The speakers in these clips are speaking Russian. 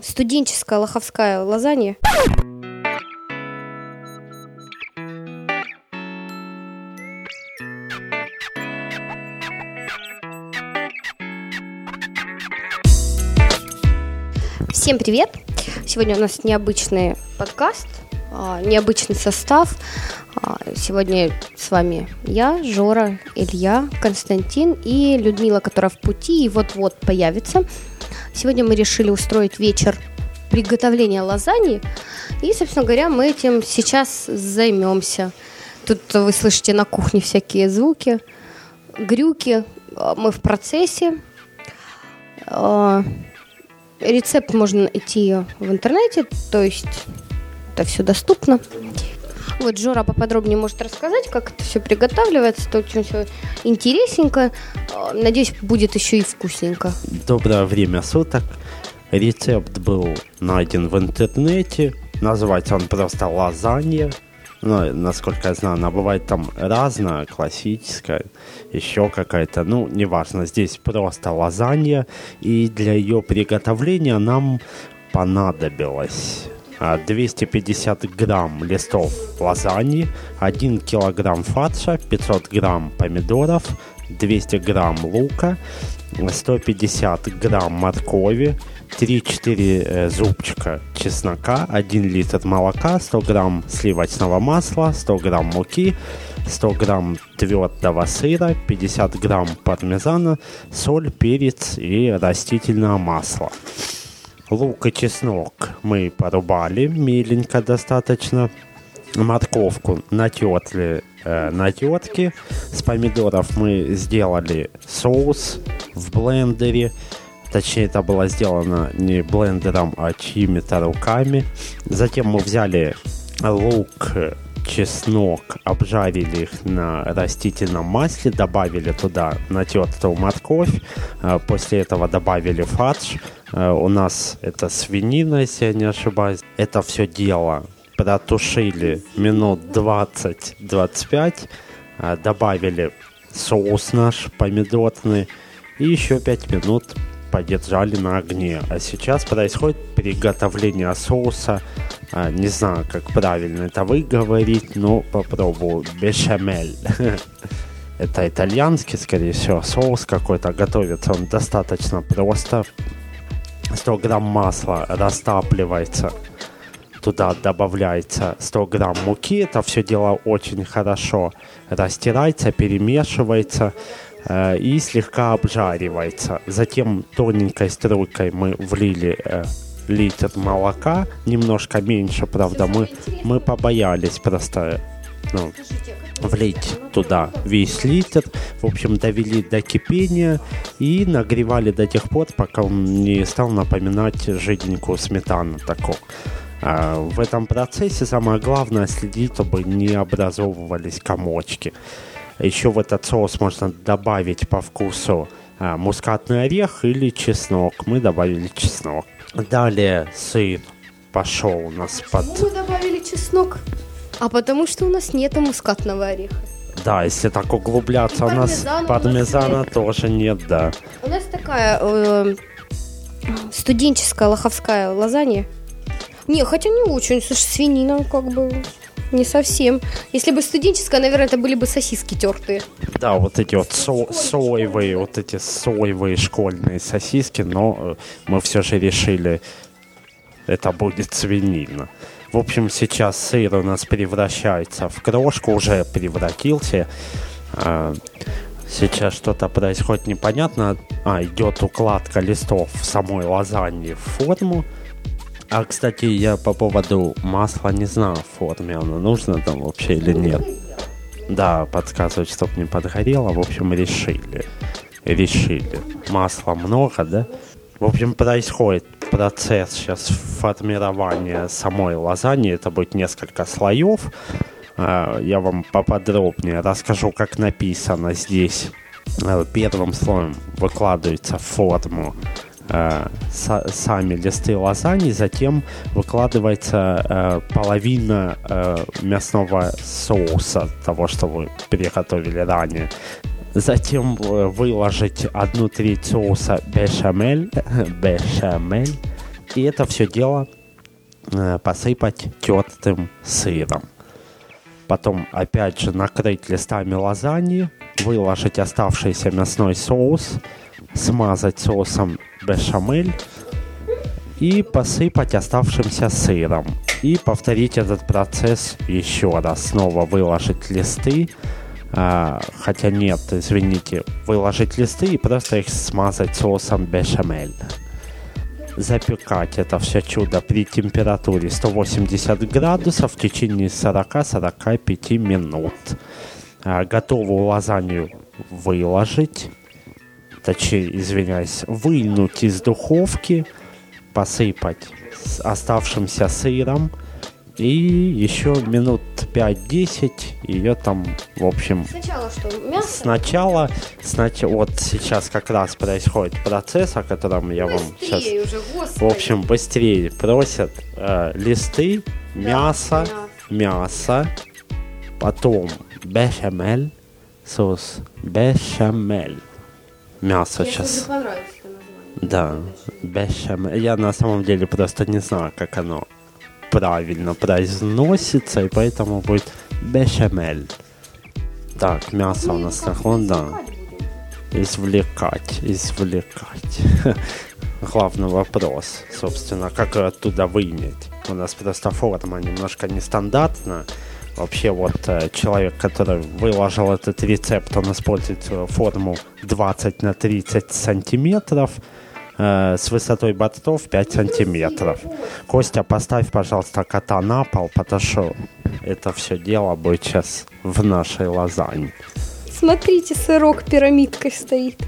Студенческая лоховская лазанья. Всем привет! Сегодня у нас необычный подкаст, необычный состав. А, сегодня с вами я, Жора, Илья, Константин и Людмила, которая в пути и вот-вот появится. Сегодня мы решили устроить вечер приготовления лазаньи. И, собственно говоря, мы этим сейчас займемся. Тут вы слышите на кухне всякие звуки, грюки. А, мы в процессе. Рецепт можно найти в интернете, то есть это все доступно. Вот Жора поподробнее может рассказать, как это все приготавливается. Это очень все интересненько. Надеюсь, будет еще и вкусненько. Доброе время суток. Рецепт был найден в интернете. Называется он просто лазанья ну, насколько я знаю, она бывает там разная, классическая, еще какая-то, ну, неважно, здесь просто лазанья, и для ее приготовления нам понадобилось 250 а, грамм листов лазаньи, 1 килограмм фарша, 500 грамм помидоров, 200 грамм лука, 150 грамм моркови, 3-4 э, зубчика чеснока, 1 литр молока, 100 грамм сливочного масла, 100 грамм муки, 100 грамм твердого сыра, 50 грамм пармезана, соль, перец и растительное масло. Лук и чеснок мы порубали меленько достаточно. Морковку натерли э, на тетке. С помидоров мы сделали соус в блендере. Точнее, это было сделано не блендером, а чьими-то руками. Затем мы взяли лук, чеснок, обжарили их на растительном масле, добавили туда натертую морковь, а после этого добавили фарш. А, у нас это свинина, если я не ошибаюсь. Это все дело протушили минут 20-25, а, добавили соус наш помидорный и еще 5 минут подержали на огне. А сейчас происходит приготовление соуса. А, не знаю, как правильно это выговорить, но попробую. Бешамель. Это итальянский, скорее всего, соус какой-то. Готовится он достаточно просто. 100 грамм масла растапливается. Туда добавляется 100 грамм муки. Это все дело очень хорошо растирается, перемешивается. Э, и слегка обжаривается. Затем тоненькой струйкой мы влили э, литр молока, немножко меньше, правда, мы, мы побоялись просто ну, влить туда весь литр. В общем, довели до кипения и нагревали до тех пор, пока он не стал напоминать жиденькую сметану такого. А в этом процессе самое главное следить, чтобы не образовывались комочки. Еще в этот соус можно добавить по вкусу а, мускатный орех или чеснок. Мы добавили чеснок. Далее сыр пошел у нас под... мы добавили чеснок? А потому что у нас нету мускатного ореха. Да, если так углубляться, у нас пармезана у тоже нет, да. У нас такая э, студенческая лоховская лазанья. Не, хотя не очень, слушай, свинина как бы не совсем. Если бы студенческая, наверное, это были бы сосиски тертые. Да, вот эти вот со соевые, вот эти соевые школьные сосиски, но э, мы все же решили, это будет свинина. В общем, сейчас сыр у нас превращается в крошку, уже превратился. А, сейчас что-то происходит непонятно. А, идет укладка листов в самой лазанье в форму. А, кстати, я по поводу масла не знаю, в форме оно нужно там вообще или нет. Да, подсказывать, чтобы не подгорело. В общем, решили. Решили. Масла много, да? В общем, происходит процесс сейчас формирования самой лазаньи. Это будет несколько слоев. А, я вам поподробнее расскажу, как написано здесь. Первым слоем выкладывается форму э, сами листы лазаньи, затем выкладывается э, половина э, мясного соуса, того, что вы приготовили ранее. Затем э, выложить одну треть соуса бешамель, бешамель, и это все дело э, посыпать тертым сыром. Потом опять же накрыть листами лазаньи, выложить оставшийся мясной соус, смазать соусом бешамель и посыпать оставшимся сыром. И повторить этот процесс еще раз. Снова выложить листы, а, хотя нет, извините, выложить листы и просто их смазать соусом бешамель. Запекать это все чудо при температуре 180 градусов в течение 40-45 минут. А, готовую лазанью выложить, точнее, извиняюсь, вынуть из духовки, посыпать оставшимся сыром – и еще минут 5-10 ее там, в общем... Сначала что, мясо? Сначала, сначала, вот сейчас как раз происходит процесс, о котором я быстрее вам сейчас... уже, господи. В общем, быстрее просят э, листы, Да, мясо, да. мясо, потом бешамель, соус бешамель. Мясо Мне сейчас... Да, бешамель. Я на самом деле просто не знаю, как оно правильно произносится, и поэтому будет бешамель. Так, мясо у нас нахон, да. Извлекать, извлекать. Главный вопрос, собственно, как оттуда выиметь. У нас просто форма немножко нестандартная. Вообще вот э, человек, который выложил этот рецепт, он использует форму 20 на 30 сантиметров э, с высотой бортов 5 сантиметров. Костя, поставь, пожалуйста, кота на пол, потому что это все дело будет сейчас в нашей лазанье. Смотрите, сырок пирамидкой стоит.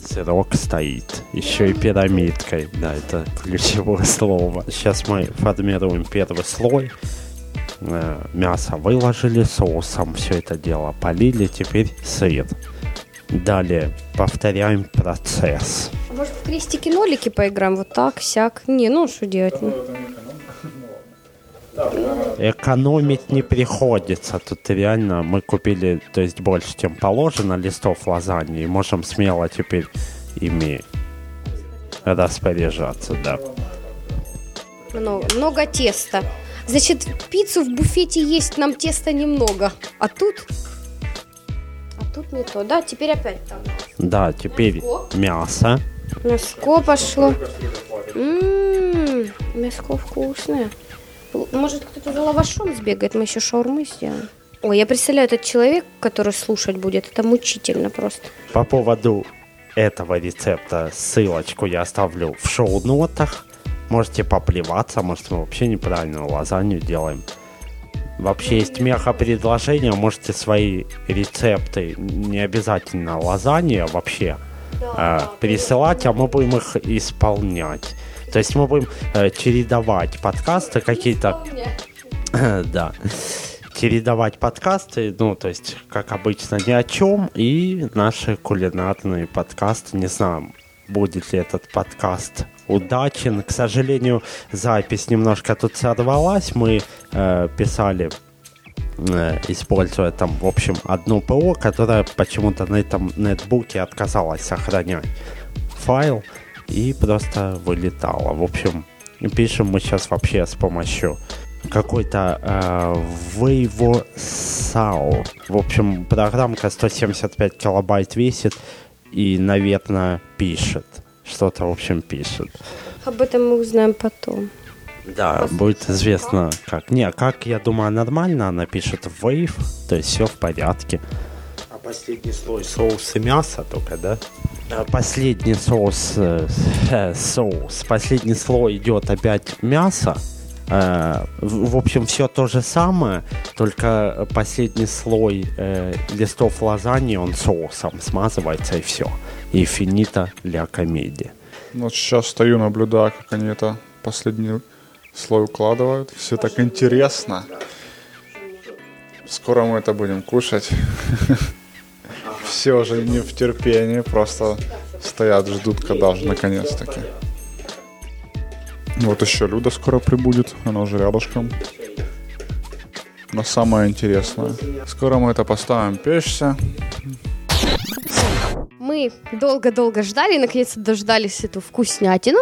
Сырок стоит, еще и пирамидкой, да, это ключевое слово. Сейчас мы формируем первый слой. Э, Мясо выложили соусом, все это дело полили, теперь сыр. Далее повторяем процесс. Может, в крестики-нолики поиграем? Вот так, сяк. Не, ну что делать? Экономить не приходится. Тут реально мы купили, то есть больше, чем положено, листов лазаньи. И можем смело теперь ими распоряжаться, да. Много, много теста. Значит, пиццу в буфете есть, нам теста немного. А тут... А тут не то. Да, теперь опять там. Да, теперь мясо. Мяско пошло. Ммм, мяско вкусное. Может, кто-то за лавашом сбегает, мы еще шаурмы сделаем. Ой, я представляю, этот человек, который слушать будет, это мучительно просто. По поводу этого рецепта ссылочку я оставлю в шоу-нотах. Можете поплеваться, может мы вообще неправильную лазанью делаем. Вообще есть меха-предложения, можете свои рецепты, не обязательно лазанья вообще, э, присылать, а мы будем их исполнять. То есть мы будем э, чередовать подкасты какие-то да. Чередовать подкасты, ну, то есть, как обычно, ни о чем, и наши кулинарные подкасты. Не знаю, будет ли этот подкаст удачен. К сожалению, запись немножко тут сорвалась. Мы э, писали, э, используя там, в общем, одну ПО, которая почему-то на этом нетбуке отказалась сохранять файл и просто вылетала. В общем, пишем мы сейчас вообще с помощью какой-то э, SAO. В общем, программка 175 килобайт весит и, наверное, пишет. Что-то, в общем, пишет. Об этом мы узнаем потом. Да, будет известно как. Не, как, я думаю, нормально она пишет Wave, то есть все в порядке. А последний слой соуса мяса только, да? А Последний соус, э, э, соус, последний слой идет опять мясо. Э, в, в общем, все то же самое, только последний слой э, листов лазаньи, он соусом смазывается и все. И финита ля комедия. Вот сейчас стою, наблюдаю, как они это последний слой укладывают. Все так интересно. Скоро мы это будем кушать. Все уже не в терпении, просто стоят, ждут, когда же наконец-таки. Вот еще Люда скоро прибудет, она уже рядышком. Но самое интересное. Скоро мы это поставим печься. Долго-долго ждали, наконец-то дождались эту вкуснятину.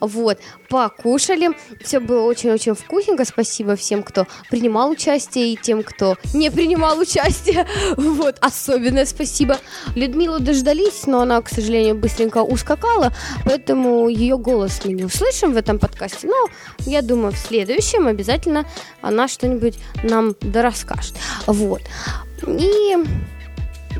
Вот, покушали. Все было очень-очень вкусненько. Спасибо всем, кто принимал участие, и тем, кто не принимал участие. Вот, особенное спасибо. Людмилу дождались, но она, к сожалению, быстренько ускакала, поэтому ее голос мы не услышим в этом подкасте. Но я думаю, в следующем обязательно она что-нибудь нам дорасскажет. Вот. И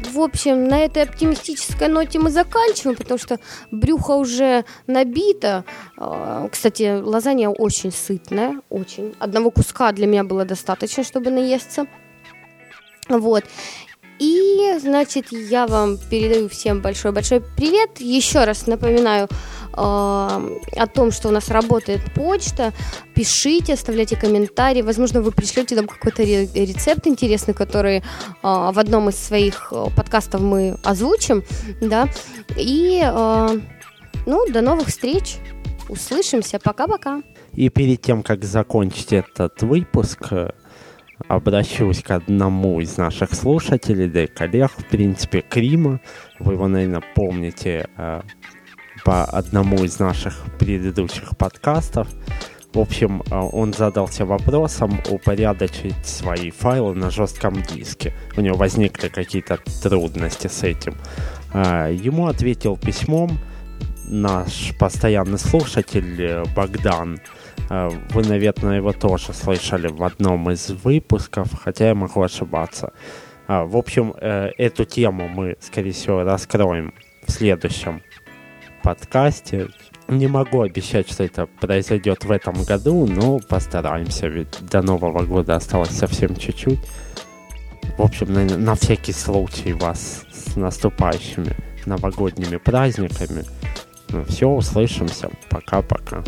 в общем, на этой оптимистической ноте мы заканчиваем, потому что брюхо уже набито. А, кстати, лазанья очень сытная, очень. Одного куска для меня было достаточно, чтобы наесться. Вот. И, значит, я вам передаю всем большой-большой привет. Еще раз напоминаю о том, что у нас работает почта. Пишите, оставляйте комментарии. Возможно, вы пришлете нам какой-то рецепт интересный, который э, в одном из своих э, подкастов мы озвучим. Да? И, э, ну, до новых встреч. Услышимся. Пока-пока. И перед тем, как закончить этот выпуск, обращусь к одному из наших слушателей, да и коллег, в принципе, Крима. Вы его, наверное, помните э, по одному из наших предыдущих подкастов. В общем, э, он задался вопросом упорядочить свои файлы на жестком диске. У него возникли какие-то трудности с этим. Э, ему ответил письмом наш постоянный слушатель э, Богдан. Э, вы, наверное, его тоже слышали в одном из выпусков, хотя я могу ошибаться. А, в общем, э, эту тему мы, скорее всего, раскроем в следующем подкасте. Не могу обещать, что это произойдет в этом году, но постараемся, ведь до Нового года осталось совсем чуть-чуть. В общем, на, на всякий случай вас с наступающими новогодними праздниками. Ну, все, услышимся. Пока-пока.